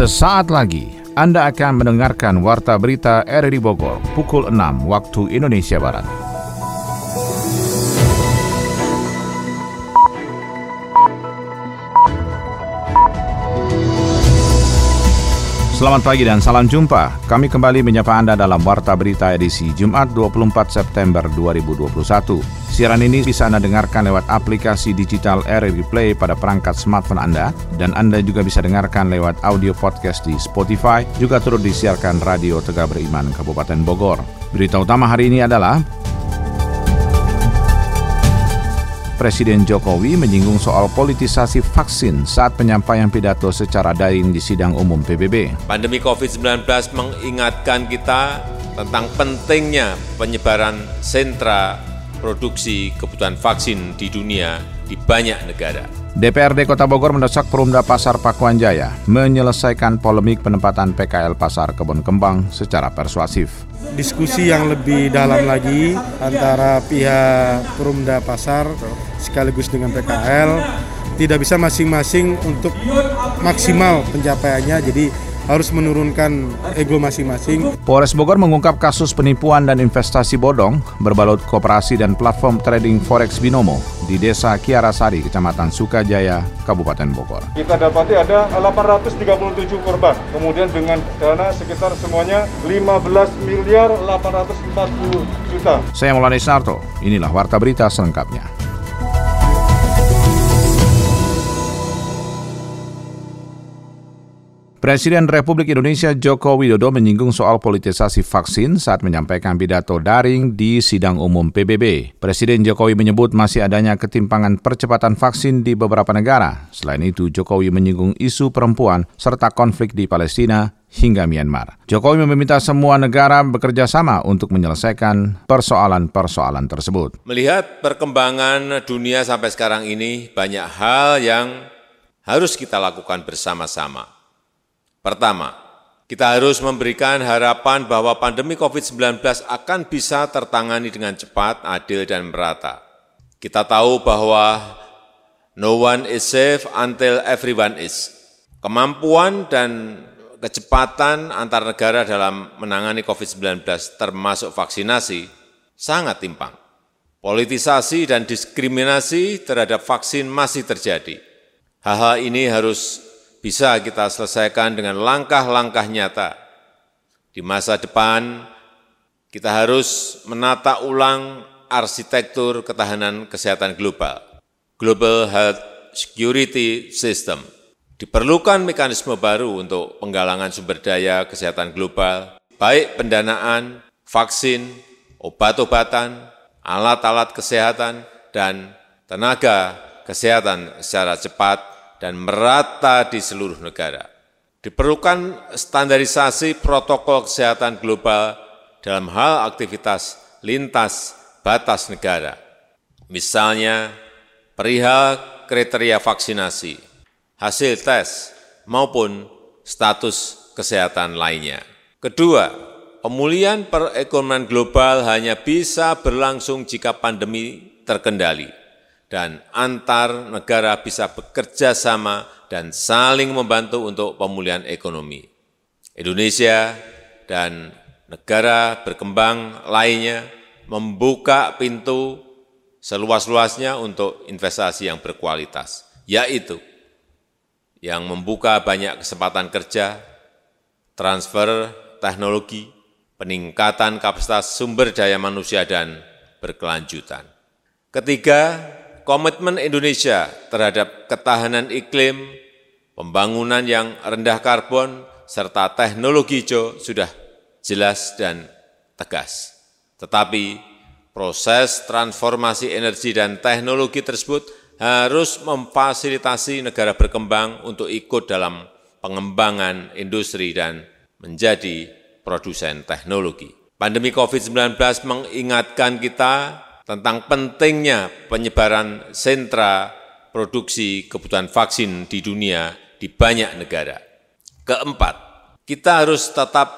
Sesaat lagi Anda akan mendengarkan Warta Berita RRI Bogor pukul 6 waktu Indonesia Barat. Selamat pagi dan salam jumpa. Kami kembali menyapa Anda dalam Warta Berita edisi Jumat 24 September 2021. Siaran ini bisa Anda dengarkan lewat aplikasi digital RRI Play pada perangkat smartphone Anda dan Anda juga bisa dengarkan lewat audio podcast di Spotify, juga turut disiarkan Radio Tegak Beriman Kabupaten Bogor. Berita utama hari ini adalah Presiden Jokowi menyinggung soal politisasi vaksin saat penyampaian pidato secara daring di sidang umum PBB. Pandemi COVID-19 mengingatkan kita tentang pentingnya penyebaran sentra produksi kebutuhan vaksin di dunia di banyak negara. DPRD Kota Bogor mendesak Perumda Pasar Pakuan Jaya menyelesaikan polemik penempatan PKL Pasar Kebon Kembang secara persuasif diskusi yang lebih dalam lagi antara pihak Perumda Pasar sekaligus dengan PKL tidak bisa masing-masing untuk maksimal pencapaiannya jadi harus menurunkan ego masing-masing. Polres Bogor mengungkap kasus penipuan dan investasi bodong berbalut kooperasi dan platform trading forex binomo di Desa Kiarasari, Kecamatan Sukajaya, Kabupaten Bogor. Kita dapati ada 837 korban, kemudian dengan dana sekitar semuanya 15 miliar 840 juta. Saya Maulana Isnarto, inilah Warta Berita selengkapnya. Presiden Republik Indonesia Joko Widodo menyinggung soal politisasi vaksin saat menyampaikan pidato daring di sidang umum PBB. Presiden Jokowi menyebut masih adanya ketimpangan percepatan vaksin di beberapa negara. Selain itu, Jokowi menyinggung isu perempuan serta konflik di Palestina hingga Myanmar. Jokowi meminta semua negara bekerja sama untuk menyelesaikan persoalan-persoalan tersebut. Melihat perkembangan dunia sampai sekarang ini, banyak hal yang harus kita lakukan bersama-sama Pertama, kita harus memberikan harapan bahwa pandemi COVID-19 akan bisa tertangani dengan cepat, adil, dan merata. Kita tahu bahwa no one is safe until everyone is. Kemampuan dan kecepatan antar negara dalam menangani COVID-19 termasuk vaksinasi sangat timpang. Politisasi dan diskriminasi terhadap vaksin masih terjadi. Hal-hal ini harus bisa kita selesaikan dengan langkah-langkah nyata. Di masa depan, kita harus menata ulang arsitektur ketahanan kesehatan global, Global Health Security System. Diperlukan mekanisme baru untuk penggalangan sumber daya kesehatan global, baik pendanaan, vaksin, obat-obatan, alat-alat kesehatan, dan tenaga kesehatan secara cepat dan merata di seluruh negara. Diperlukan standarisasi protokol kesehatan global dalam hal aktivitas lintas batas negara. Misalnya, perihal kriteria vaksinasi, hasil tes, maupun status kesehatan lainnya. Kedua, pemulihan perekonomian global hanya bisa berlangsung jika pandemi terkendali dan antar negara bisa bekerja sama dan saling membantu untuk pemulihan ekonomi. Indonesia dan negara berkembang lainnya membuka pintu seluas-luasnya untuk investasi yang berkualitas, yaitu yang membuka banyak kesempatan kerja, transfer teknologi, peningkatan kapasitas sumber daya manusia, dan berkelanjutan. Ketiga, komitmen Indonesia terhadap ketahanan iklim, pembangunan yang rendah karbon, serta teknologi hijau sudah jelas dan tegas. Tetapi proses transformasi energi dan teknologi tersebut harus memfasilitasi negara berkembang untuk ikut dalam pengembangan industri dan menjadi produsen teknologi. Pandemi COVID-19 mengingatkan kita tentang pentingnya penyebaran sentra produksi kebutuhan vaksin di dunia di banyak negara. Keempat, kita harus tetap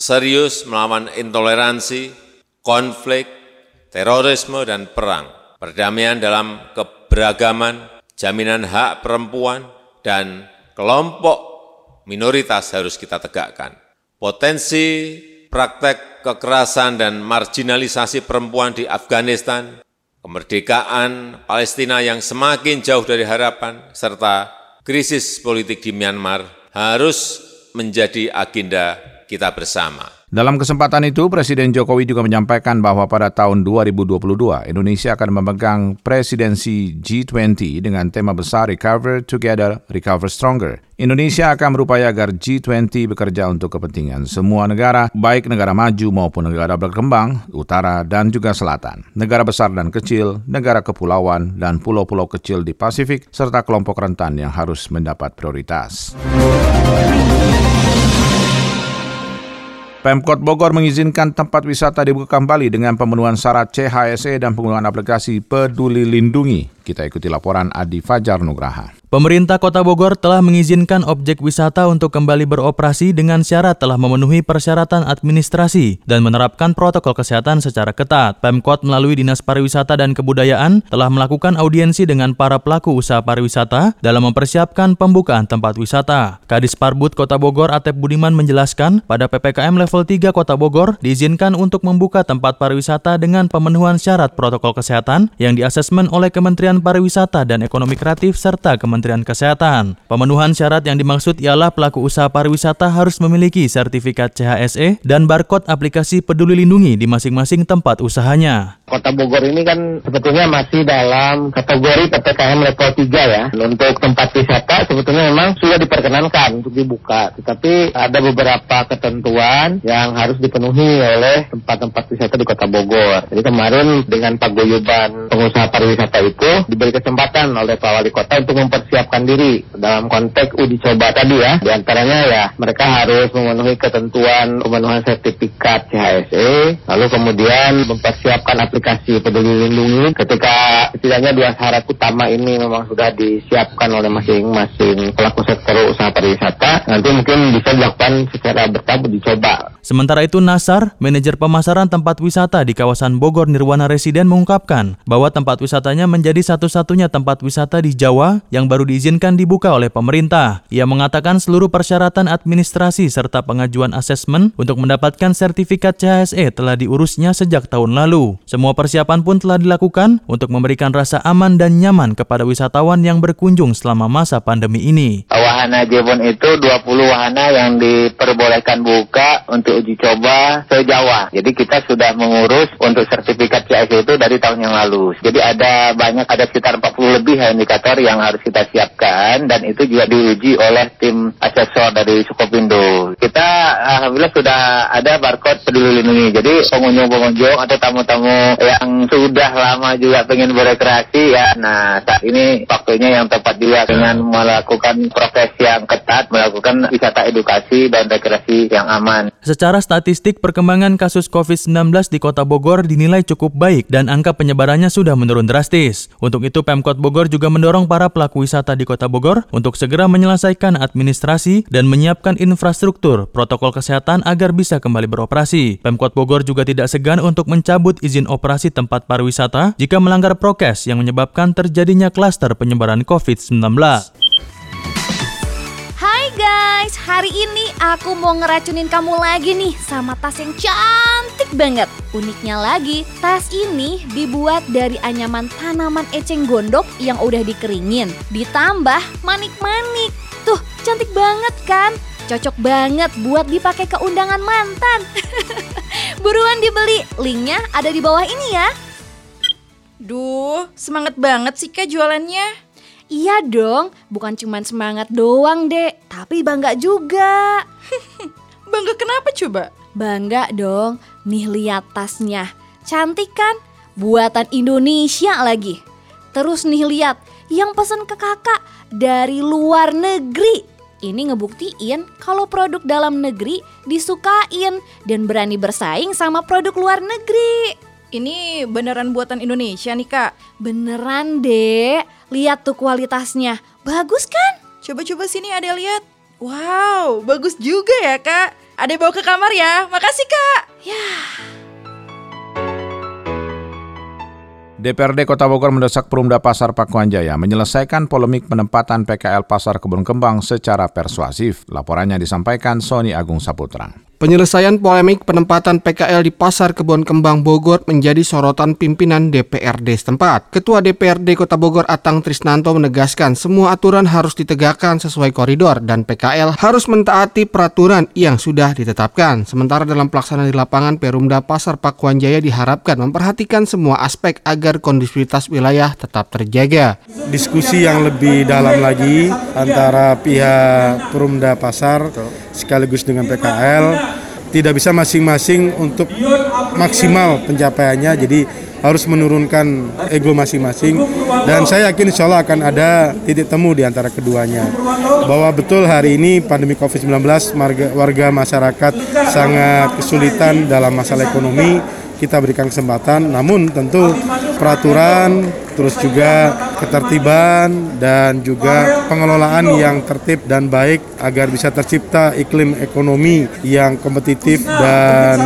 serius melawan intoleransi, konflik, terorisme, dan perang. Perdamaian dalam keberagaman, jaminan hak perempuan, dan kelompok minoritas harus kita tegakkan. Potensi praktek kekerasan dan marginalisasi perempuan di Afghanistan, kemerdekaan Palestina yang semakin jauh dari harapan, serta krisis politik di Myanmar harus menjadi agenda kita bersama. Dalam kesempatan itu, Presiden Jokowi juga menyampaikan bahwa pada tahun 2022, Indonesia akan memegang presidensi G20 dengan tema besar Recover Together, Recover Stronger. Indonesia akan berupaya agar G20 bekerja untuk kepentingan semua negara, baik negara maju maupun negara berkembang, utara dan juga selatan, negara besar dan kecil, negara kepulauan, dan pulau-pulau kecil di Pasifik, serta kelompok rentan yang harus mendapat prioritas. Pemkot Bogor mengizinkan tempat wisata dibuka kembali dengan pemenuhan syarat CHSE dan penggunaan aplikasi Peduli Lindungi. Kita ikuti laporan Adi Fajar Nugraha. Pemerintah Kota Bogor telah mengizinkan objek wisata untuk kembali beroperasi dengan syarat telah memenuhi persyaratan administrasi dan menerapkan protokol kesehatan secara ketat. Pemkot melalui Dinas Pariwisata dan Kebudayaan telah melakukan audiensi dengan para pelaku usaha pariwisata dalam mempersiapkan pembukaan tempat wisata. Kadis Parbud Kota Bogor Atep Budiman menjelaskan pada PPKM level 3 Kota Bogor diizinkan untuk membuka tempat pariwisata dengan pemenuhan syarat protokol kesehatan yang diasesmen oleh Kementerian Pariwisata dan Ekonomi Kreatif serta Kementerian Kementerian Kesehatan. Pemenuhan syarat yang dimaksud ialah pelaku usaha pariwisata harus memiliki sertifikat CHSE dan barcode aplikasi peduli lindungi di masing-masing tempat usahanya. Kota Bogor ini kan sebetulnya masih dalam kategori PPKM level 3 ya. Untuk tempat wisata sebetulnya memang sudah diperkenankan untuk dibuka. Tetapi ada beberapa ketentuan yang harus dipenuhi oleh tempat-tempat wisata di Kota Bogor. Jadi kemarin dengan paguyuban pengusaha pariwisata itu diberi kesempatan oleh Pak Wali Kota untuk mempersiapkan diri dalam konteks uji coba tadi ya. Di antaranya ya mereka harus memenuhi ketentuan pemenuhan sertifikat CHSE, lalu kemudian mempersiapkan aplikasi peduli lindungi ketika setidaknya dua syarat utama ini memang sudah disiapkan oleh masing-masing pelaku sektor usaha pariwisata nanti mungkin bisa dilakukan secara bertahap dicoba. Sementara itu Nasar, manajer pemasaran tempat wisata di kawasan Bogor Nirwana Residen mengungkapkan bahwa tempat wisatanya menjadi satu-satunya tempat wisata di Jawa yang baru diizinkan dibuka oleh pemerintah. Ia mengatakan seluruh persyaratan administrasi serta pengajuan asesmen untuk mendapatkan sertifikat CHSE telah diurusnya sejak tahun lalu. Semua persiapan pun telah dilakukan untuk memberikan rasa aman dan nyaman kepada wisatawan yang berkunjung selama masa pandemi ini. Wahana Jebon itu 20 wahana yang diperbolehkan buka untuk uji coba se-Jawa. Jadi kita sudah mengurus untuk sertifikat CIC itu dari tahun yang lalu. Jadi ada banyak, ada sekitar 40 lebih indikator yang harus kita siapkan dan itu juga diuji oleh tim asesor dari Sukopindo. Kita alhamdulillah sudah ada barcode peduli lindungi. Jadi pengunjung-pengunjung atau tamu-tamu yang sudah lama juga pengen berekreasi ya. Nah saat ini waktunya yang tepat juga dengan melakukan proses yang ketat, melakukan wisata edukasi dan rekreasi yang aman. Secara statistik perkembangan kasus COVID-19 di Kota Bogor dinilai cukup baik dan angka penyebarannya sudah menurun drastis. Untuk itu Pemkot Bogor juga mendorong para pelaku wisata di Kota Bogor untuk segera menyelesaikan administrasi dan menyiapkan infrastruktur protokol kesehatan agar bisa kembali beroperasi. Pemkot Bogor juga tidak segan untuk mencabut izin operasi tempat pariwisata jika melanggar prokes yang menyebabkan terjadinya klaster penyebaran COVID-19. Guys, hari ini aku mau ngeracunin kamu lagi nih sama tas yang cantik banget. Uniknya lagi, tas ini dibuat dari anyaman tanaman eceng gondok yang udah dikeringin, ditambah manik-manik. Tuh, cantik banget kan? Cocok banget buat dipakai ke undangan mantan. Buruan dibeli, linknya ada di bawah ini ya. Duh, semangat banget sih kak jualannya. Iya dong, bukan cuma semangat doang dek, tapi bangga juga. bangga kenapa coba? Bangga dong, nih lihat tasnya. Cantik kan? Buatan Indonesia lagi. Terus nih lihat, yang pesen ke kakak dari luar negeri ini ngebuktiin kalau produk dalam negeri disukain dan berani bersaing sama produk luar negeri. Ini beneran buatan Indonesia nih kak? Beneran deh, lihat tuh kualitasnya. Bagus kan? Coba-coba sini ada lihat. Wow, bagus juga ya kak. Ada bawa ke kamar ya, makasih kak. Ya. DPRD Kota Bogor mendesak Perumda Pasar Pakuan Jaya menyelesaikan polemik penempatan PKL Pasar Kebun Kembang secara persuasif. Laporannya disampaikan Sony Agung Saputra. Penyelesaian polemik penempatan PKL di Pasar Kebun Kembang Bogor menjadi sorotan pimpinan DPRD setempat. Ketua DPRD Kota Bogor Atang Trisnanto menegaskan semua aturan harus ditegakkan sesuai koridor dan PKL harus mentaati peraturan yang sudah ditetapkan. Sementara dalam pelaksanaan di lapangan Perumda Pasar Pakuan Jaya diharapkan memperhatikan semua aspek agar kondisivitas wilayah tetap terjaga. Diskusi yang lebih dalam lagi antara pihak Perumda Pasar sekaligus dengan PKL tidak bisa masing-masing untuk maksimal pencapaiannya jadi harus menurunkan ego masing-masing. Dan saya yakin insya Allah akan ada titik temu di antara keduanya. Bahwa betul hari ini pandemi COVID-19 warga, warga masyarakat sangat kesulitan dalam masalah ekonomi. Kita berikan kesempatan namun tentu peraturan terus juga ketertiban dan juga pengelolaan yang tertib dan baik agar bisa tercipta iklim ekonomi yang kompetitif dan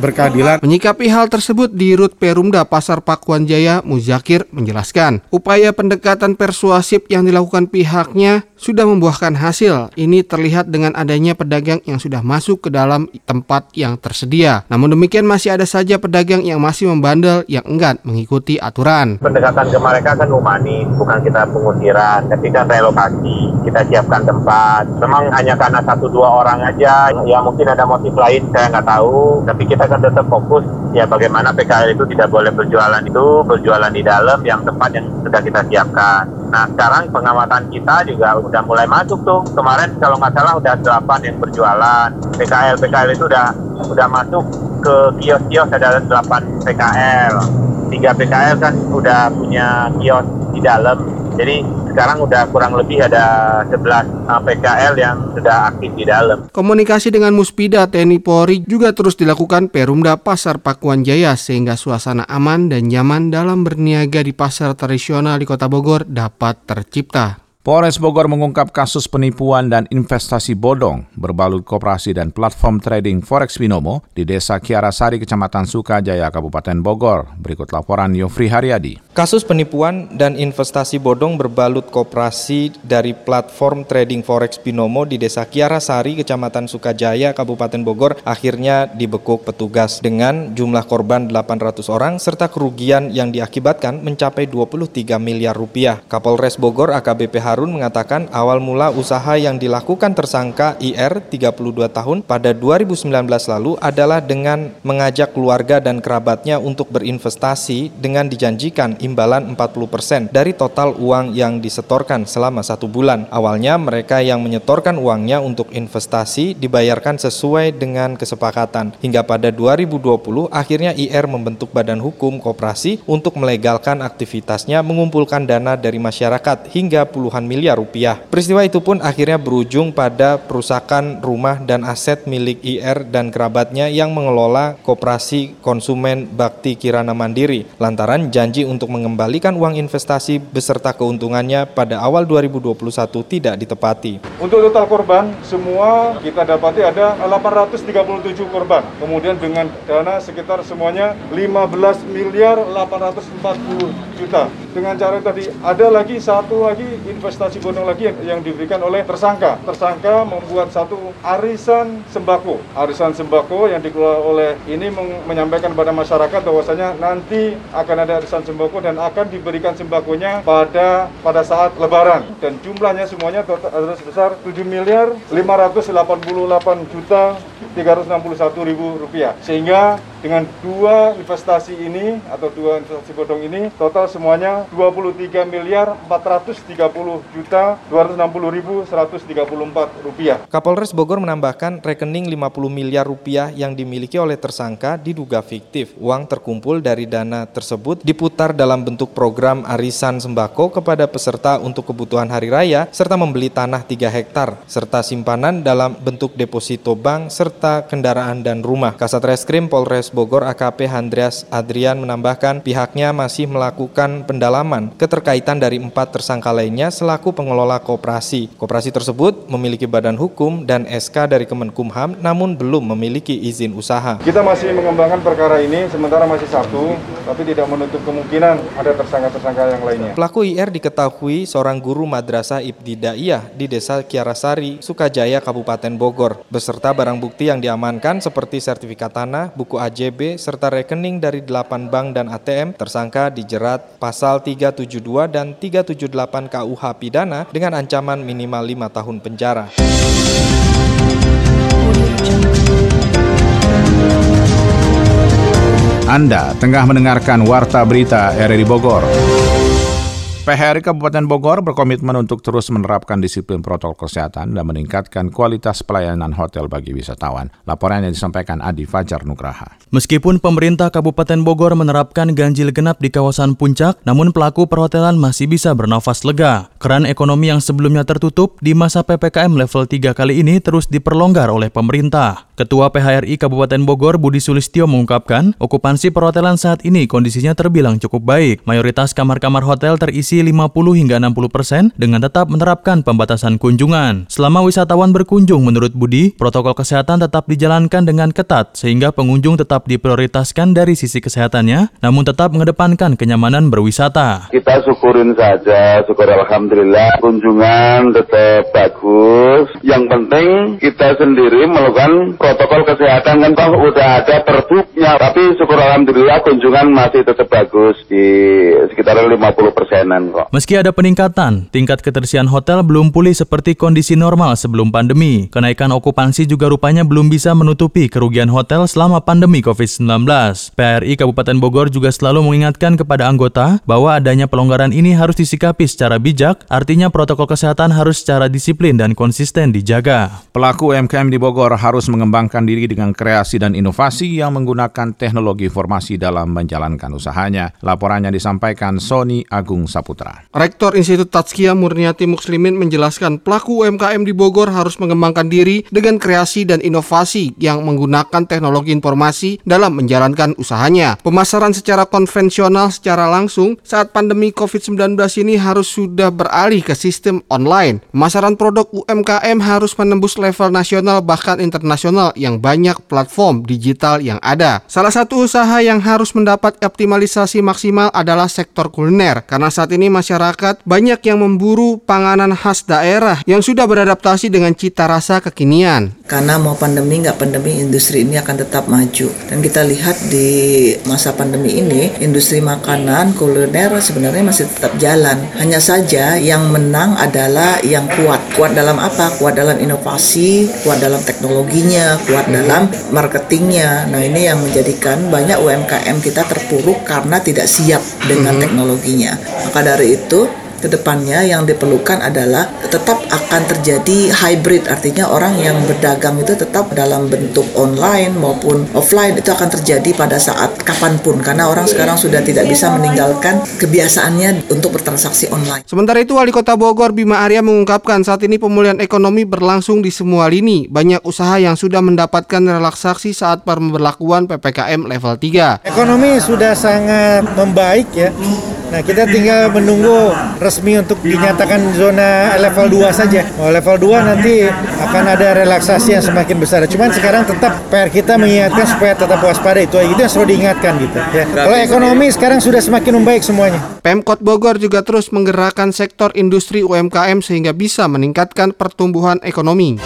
berkeadilan. Menyikapi hal tersebut di Rut Perumda Pasar Pakuan Jaya, Muzakir menjelaskan, upaya pendekatan persuasif yang dilakukan pihaknya sudah membuahkan hasil. Ini terlihat dengan adanya pedagang yang sudah masuk ke dalam tempat yang tersedia. Namun demikian masih ada saja pedagang yang masih membandel yang enggan mengikuti aturan. Pendekatan ke mereka kan humanis, bukan kita pengusiran. Ketika relokasi, kita siapkan tempat. Memang hanya karena satu dua orang aja, ya mungkin ada motif lain saya nggak tahu. Tapi kita kan tetap fokus ya bagaimana PKL itu tidak boleh berjualan itu berjualan di dalam yang tempat yang sudah kita siapkan. Nah sekarang pengamatan kita juga udah mulai masuk tuh. Kemarin kalau nggak salah udah delapan yang berjualan. PKL PKL itu udah udah masuk ke kios-kios ada delapan PKL. Tiga PKL kan udah punya kios di dalam. Jadi sekarang udah kurang lebih ada 11 uh, PKL yang sudah aktif di dalam. Komunikasi dengan Muspida TNI Polri juga terus dilakukan Perumda Pasar Pakuan Jaya sehingga suasana aman dan nyaman dalam berniaga di pasar tradisional di Kota Bogor dapat tercipta. Polres Bogor mengungkap kasus penipuan dan investasi bodong berbalut koperasi dan platform trading Forex Binomo di Desa Kiarasari, Kecamatan Sukajaya, Kabupaten Bogor. Berikut laporan Yofri Haryadi. Kasus penipuan dan investasi bodong berbalut koperasi dari platform trading Forex Binomo di Desa Kiarasari, Kecamatan Sukajaya, Kabupaten Bogor akhirnya dibekuk petugas dengan jumlah korban 800 orang serta kerugian yang diakibatkan mencapai 23 miliar rupiah. Kapolres Bogor AKBP Harun Harun mengatakan awal mula usaha yang dilakukan tersangka IR 32 tahun pada 2019 lalu adalah dengan mengajak keluarga dan kerabatnya untuk berinvestasi dengan dijanjikan imbalan 40% dari total uang yang disetorkan selama satu bulan. Awalnya mereka yang menyetorkan uangnya untuk investasi dibayarkan sesuai dengan kesepakatan. Hingga pada 2020 akhirnya IR membentuk badan hukum koperasi untuk melegalkan aktivitasnya mengumpulkan dana dari masyarakat hingga puluhan miliar rupiah. Peristiwa itu pun akhirnya berujung pada perusakan rumah dan aset milik IR dan kerabatnya yang mengelola koperasi konsumen Bakti Kirana Mandiri lantaran janji untuk mengembalikan uang investasi beserta keuntungannya pada awal 2021 tidak ditepati. Untuk total korban semua kita dapati ada 837 korban. Kemudian dengan dana sekitar semuanya 15 miliar 840 juta. Dengan cara tadi ada lagi satu lagi investasi bodong lagi yang, yang diberikan oleh tersangka. Tersangka membuat satu arisan sembako. Arisan sembako yang dikelola oleh ini menyampaikan kepada masyarakat bahwasanya nanti akan ada arisan sembako dan akan diberikan sembakonya pada pada saat lebaran dan jumlahnya semuanya total sebesar 7 miliar 588 juta 361 ribu rupiah sehingga dengan dua investasi ini atau dua investasi bodong ini total semuanya 23 miliar 430 juta 260 ribu 134 rupiah. Kapolres Bogor menambahkan rekening 50 miliar rupiah yang dimiliki oleh tersangka diduga fiktif. Uang terkumpul dari dana tersebut diputar dalam bentuk program arisan sembako kepada peserta untuk kebutuhan hari raya serta membeli tanah 3 hektar serta simpanan dalam bentuk deposito bank serta serta kendaraan dan rumah. Kasat Reskrim Polres Bogor AKP Handrias Adrian menambahkan pihaknya masih melakukan pendalaman keterkaitan dari empat tersangka lainnya selaku pengelola koperasi. Koperasi tersebut memiliki badan hukum dan SK dari Kemenkumham namun belum memiliki izin usaha. Kita masih mengembangkan perkara ini sementara masih satu, tapi tidak menutup kemungkinan ada tersangka-tersangka yang lainnya. Pelaku IR diketahui seorang guru madrasah ibtidaiyah di Desa Kiarasari, Sukajaya, Kabupaten Bogor, beserta barang bukti yang diamankan seperti sertifikat tanah, buku AJB, serta rekening dari 8 bank dan ATM, tersangka dijerat pasal 372 dan 378 KUH pidana dengan ancaman minimal 5 tahun penjara. Anda tengah mendengarkan Warta Berita RRI Bogor. PHRI Kabupaten Bogor berkomitmen untuk terus menerapkan disiplin protokol kesehatan dan meningkatkan kualitas pelayanan hotel bagi wisatawan. Laporan yang disampaikan Adi Fajar Nugraha. Meskipun pemerintah Kabupaten Bogor menerapkan ganjil genap di kawasan puncak, namun pelaku perhotelan masih bisa bernafas lega. Keran ekonomi yang sebelumnya tertutup di masa PPKM level 3 kali ini terus diperlonggar oleh pemerintah. Ketua PHRI Kabupaten Bogor Budi Sulistyo mengungkapkan, okupansi perhotelan saat ini kondisinya terbilang cukup baik. Mayoritas kamar-kamar hotel terisi 50 hingga 60 persen dengan tetap menerapkan pembatasan kunjungan. Selama wisatawan berkunjung menurut Budi, protokol kesehatan tetap dijalankan dengan ketat sehingga pengunjung tetap diprioritaskan dari sisi kesehatannya, namun tetap mengedepankan kenyamanan berwisata. Kita syukurin saja, syukur Alhamdulillah, kunjungan tetap bagus. Yang penting kita sendiri melakukan protokol kesehatan kan toh udah ada perbuknya, tapi syukur Alhamdulillah kunjungan masih tetap bagus di sekitar 50 persenan kok. Meski ada peningkatan, tingkat keterisian hotel belum pulih seperti kondisi normal sebelum pandemi. Kenaikan okupansi juga rupanya belum bisa menutupi kerugian hotel selama pandemi COVID-19. PRI Kabupaten Bogor juga selalu mengingatkan kepada anggota bahwa adanya pelonggaran ini harus disikapi secara bijak, artinya protokol kesehatan harus secara disiplin dan konsisten dijaga. Pelaku UMKM di Bogor harus mengembangkan diri dengan kreasi dan inovasi yang menggunakan teknologi informasi dalam menjalankan usahanya. Laporannya disampaikan Sony Agung Saputra. Rektor Institut Tazkiyah Murniati Muslimin menjelaskan pelaku UMKM di Bogor harus mengembangkan diri dengan kreasi dan inovasi yang menggunakan teknologi informasi dalam menjalankan usahanya. Pemasaran secara konvensional secara langsung saat pandemi COVID-19 ini harus sudah beralih ke sistem online. Pemasaran produk UMKM harus menembus level nasional bahkan internasional yang banyak platform digital yang ada. Salah satu usaha yang harus mendapat optimalisasi maksimal adalah sektor kuliner karena saat ini masyarakat banyak yang memburu panganan khas daerah yang sudah beradaptasi dengan cita rasa kekinian. Karena mau pandemi nggak pandemi industri ini akan tetap maju dan kita lihat di masa pandemi ini industri makanan kuliner sebenarnya masih tetap jalan. Hanya saja yang menang adalah yang kuat. Kuat dalam apa? Kuat dalam inovasi, kuat dalam teknologinya, kuat dalam marketingnya. Nah ini yang menjadikan banyak UMKM kita terpuruk karena tidak siap dengan teknologinya. Maka dari itu ke depannya yang diperlukan adalah tetap akan terjadi hybrid artinya orang yang berdagang itu tetap dalam bentuk online maupun offline itu akan terjadi pada saat kapan pun karena orang sekarang sudah tidak bisa meninggalkan kebiasaannya untuk bertransaksi online. Sementara itu Wali Kota Bogor Bima Arya mengungkapkan saat ini pemulihan ekonomi berlangsung di semua lini. Banyak usaha yang sudah mendapatkan relaksasi saat pemberlakuan PPKM level 3. Ekonomi sudah sangat membaik ya. Nah, kita tinggal menunggu resmi untuk dinyatakan zona level 2 saja. Oh, level 2 nanti akan ada relaksasi yang semakin besar. Cuman sekarang tetap PR kita mengingatkan supaya tetap waspada itu. Itu yang selalu diingatkan gitu. Ya. Kalau ekonomi sekarang sudah semakin membaik semuanya. Pemkot Bogor juga terus menggerakkan sektor industri UMKM sehingga bisa meningkatkan pertumbuhan ekonomi.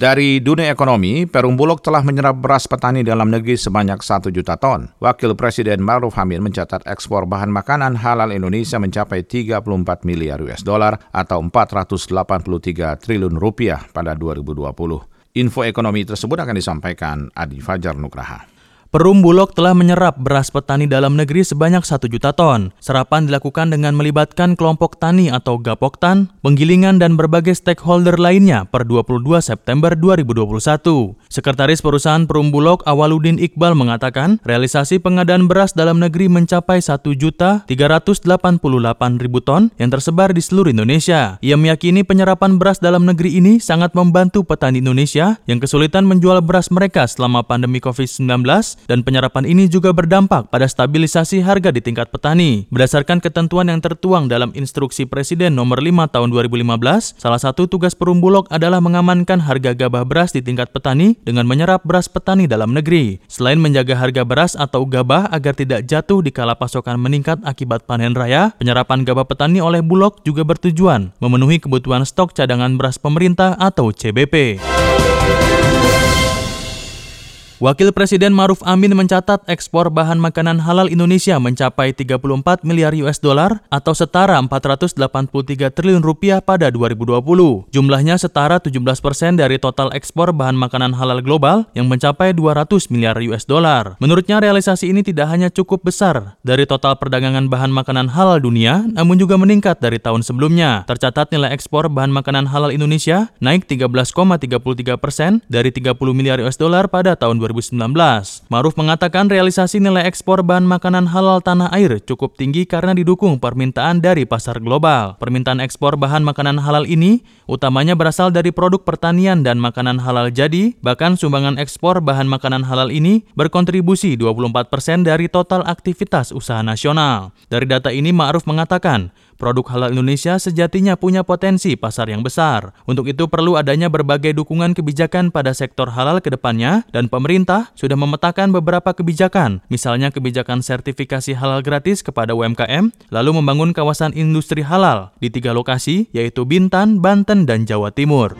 Dari dunia ekonomi, Perum Bulog telah menyerap beras petani dalam negeri sebanyak 1 juta ton. Wakil Presiden Maruf Amin mencatat ekspor bahan makanan halal Indonesia mencapai 34 miliar US dollar atau 483 triliun rupiah pada 2020. Info ekonomi tersebut akan disampaikan Adi Fajar Nugraha. Perum Bulog telah menyerap beras petani dalam negeri sebanyak 1 juta ton. Serapan dilakukan dengan melibatkan kelompok tani atau Gapoktan, penggilingan dan berbagai stakeholder lainnya per 22 September 2021. Sekretaris Perusahaan Perum Bulog Awaludin Iqbal mengatakan, realisasi pengadaan beras dalam negeri mencapai 1 juta 388 ribu ton yang tersebar di seluruh Indonesia. Ia meyakini penyerapan beras dalam negeri ini sangat membantu petani Indonesia yang kesulitan menjual beras mereka selama pandemi COVID-19 dan penyerapan ini juga berdampak pada stabilisasi harga di tingkat petani. Berdasarkan ketentuan yang tertuang dalam instruksi Presiden nomor 5 tahun 2015, salah satu tugas Perum Bulog adalah mengamankan harga gabah beras di tingkat petani dengan menyerap beras petani dalam negeri. Selain menjaga harga beras atau gabah agar tidak jatuh di kala pasokan meningkat akibat panen raya, penyerapan gabah petani oleh Bulog juga bertujuan memenuhi kebutuhan stok cadangan beras pemerintah atau CBP. Wakil Presiden Maruf Amin mencatat ekspor bahan makanan halal Indonesia mencapai 34 miliar US dollar atau setara 483 triliun rupiah pada 2020. Jumlahnya setara 17 persen dari total ekspor bahan makanan halal global yang mencapai 200 miliar US dollar. Menurutnya realisasi ini tidak hanya cukup besar dari total perdagangan bahan makanan halal dunia, namun juga meningkat dari tahun sebelumnya. Tercatat nilai ekspor bahan makanan halal Indonesia naik 13,33 persen dari 30 miliar US dollar pada tahun 2020 2019. Maruf mengatakan realisasi nilai ekspor bahan makanan halal tanah air cukup tinggi karena didukung permintaan dari pasar global. Permintaan ekspor bahan makanan halal ini utamanya berasal dari produk pertanian dan makanan halal jadi, bahkan sumbangan ekspor bahan makanan halal ini berkontribusi 24% dari total aktivitas usaha nasional. Dari data ini Ma'ruf mengatakan, Produk halal Indonesia sejatinya punya potensi pasar yang besar. Untuk itu perlu adanya berbagai dukungan kebijakan pada sektor halal ke depannya dan pemerintah sudah memetakan beberapa kebijakan, misalnya kebijakan sertifikasi halal gratis kepada UMKM, lalu membangun kawasan industri halal di tiga lokasi yaitu Bintan, Banten, dan Jawa Timur.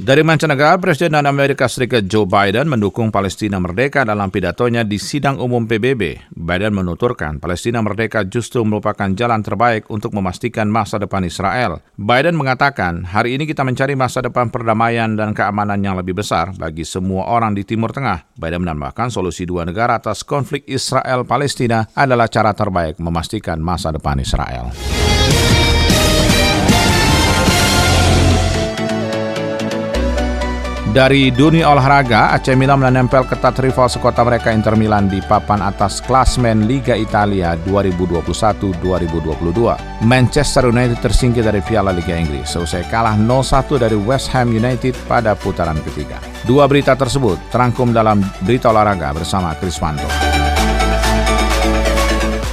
Dari mancanegara, Presiden Amerika Serikat Joe Biden mendukung Palestina merdeka dalam pidatonya di sidang umum PBB. Biden menuturkan Palestina merdeka justru merupakan jalan terbaik untuk memastikan masa depan Israel. Biden mengatakan, hari ini kita mencari masa depan perdamaian dan keamanan yang lebih besar bagi semua orang di Timur Tengah. Biden menambahkan solusi dua negara atas konflik Israel-Palestina adalah cara terbaik memastikan masa depan Israel. Dari dunia olahraga, AC Milan menempel ketat rival sekota mereka Inter Milan di papan atas klasmen Liga Italia 2021-2022. Manchester United tersingkir dari Piala Liga Inggris seusai kalah 0-1 dari West Ham United pada putaran ketiga. Dua berita tersebut terangkum dalam berita olahraga bersama Chris.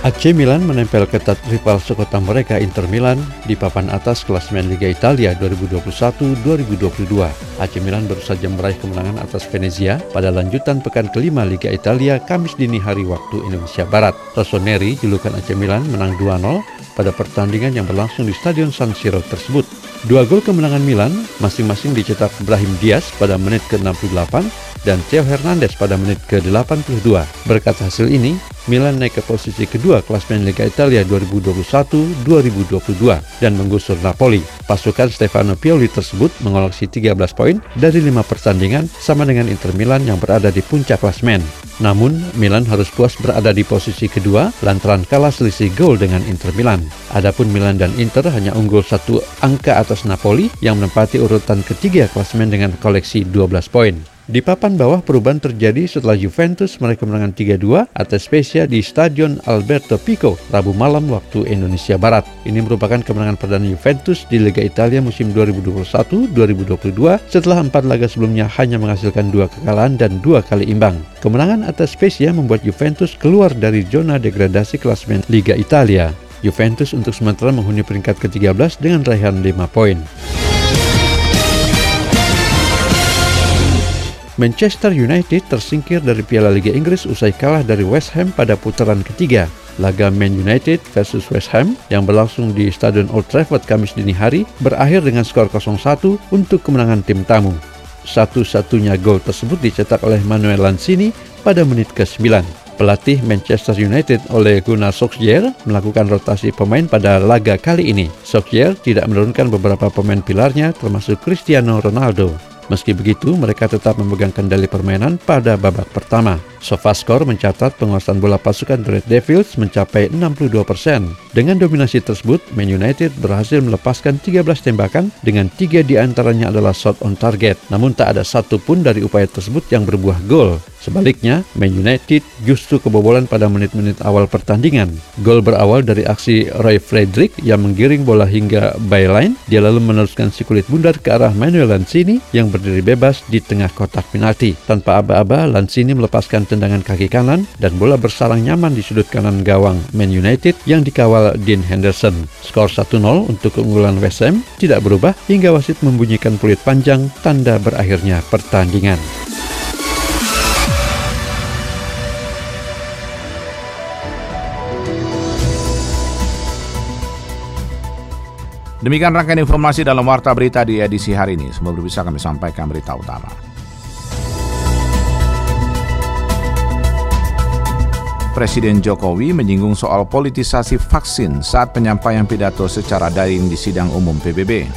AC Milan menempel ketat rival sekota mereka Inter Milan di papan atas klasmen Liga Italia 2021-2022. AC Milan baru saja meraih kemenangan atas Venezia pada lanjutan pekan kelima Liga Italia Kamis dini hari waktu Indonesia Barat. Rossoneri, julukan AC Milan, menang 2-0 pada pertandingan yang berlangsung di Stadion San Siro tersebut. Dua gol kemenangan Milan masing-masing dicetak Brahim Diaz pada menit ke-68 dan Theo Hernandez pada menit ke-82. Berkat hasil ini, Milan naik ke posisi kedua klasmen Liga Italia 2021-2022 dan menggusur Napoli. Pasukan Stefano Pioli tersebut mengoleksi 13 poin dari 5 pertandingan sama dengan Inter Milan yang berada di puncak klasmen. Namun, Milan harus puas berada di posisi kedua lantaran kalah selisih gol dengan Inter Milan. Adapun Milan dan Inter hanya unggul satu angka atas Napoli yang menempati urutan ketiga klasmen dengan koleksi 12 poin. Di papan bawah perubahan terjadi setelah Juventus meraih kemenangan 3-2 atas Spezia di Stadion Alberto Pico Rabu malam waktu Indonesia Barat. Ini merupakan kemenangan perdana Juventus di Liga Italia musim 2021-2022 setelah empat laga sebelumnya hanya menghasilkan dua kekalahan dan dua kali imbang. Kemenangan atas Spezia membuat Juventus keluar dari zona degradasi klasmen Liga Italia. Juventus untuk sementara menghuni peringkat ke-13 dengan raihan 5 poin. Manchester United tersingkir dari Piala Liga Inggris usai kalah dari West Ham pada putaran ketiga. Laga Man United versus West Ham yang berlangsung di Stadion Old Trafford Kamis dini hari berakhir dengan skor 0-1 untuk kemenangan tim tamu. Satu-satunya gol tersebut dicetak oleh Manuel Lanzini pada menit ke-9. Pelatih Manchester United oleh Gunnar Solskjaer melakukan rotasi pemain pada laga kali ini. Solskjaer tidak menurunkan beberapa pemain pilarnya termasuk Cristiano Ronaldo. Meski begitu, mereka tetap memegang kendali permainan pada babak pertama. Sofascore mencatat penguasaan bola pasukan Red Devils mencapai 62 persen. Dengan dominasi tersebut, Man United berhasil melepaskan 13 tembakan dengan tiga di antaranya adalah shot on target. Namun tak ada satu pun dari upaya tersebut yang berbuah gol. Sebaliknya, Man United justru kebobolan pada menit-menit awal pertandingan. Gol berawal dari aksi Roy Frederick yang menggiring bola hingga byline. Dia lalu meneruskan si kulit bundar ke arah Manuel Lanzini yang berdiri bebas di tengah kotak penalti. Tanpa aba-aba, Lanzini melepaskan tendangan kaki kanan dan bola bersarang nyaman di sudut kanan gawang Man United yang dikawal Dean Henderson. Skor 1-0 untuk keunggulan West Ham tidak berubah hingga wasit membunyikan peluit panjang tanda berakhirnya pertandingan. Demikian rangkaian informasi dalam Warta Berita di edisi hari ini. Semoga bisa kami sampaikan berita utama. Presiden Jokowi menyinggung soal politisasi vaksin saat penyampaian pidato secara daring di sidang umum PBB.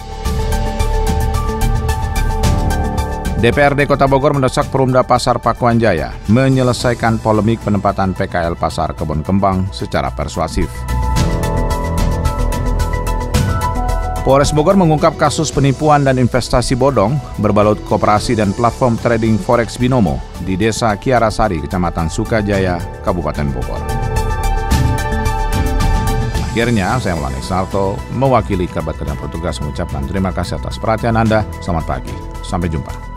DPRD Kota Bogor mendesak Perumda Pasar Pakuan Jaya menyelesaikan polemik penempatan PKL Pasar Kebon Kembang secara persuasif. Polres Bogor mengungkap kasus penipuan dan investasi bodong berbalut koperasi dan platform trading forex binomo di Desa Kiarasari, Kecamatan Sukajaya, Kabupaten Bogor. Akhirnya, saya Mulani Sarto, mewakili kerabat dan petugas mengucapkan terima kasih atas perhatian Anda. Selamat pagi. Sampai jumpa.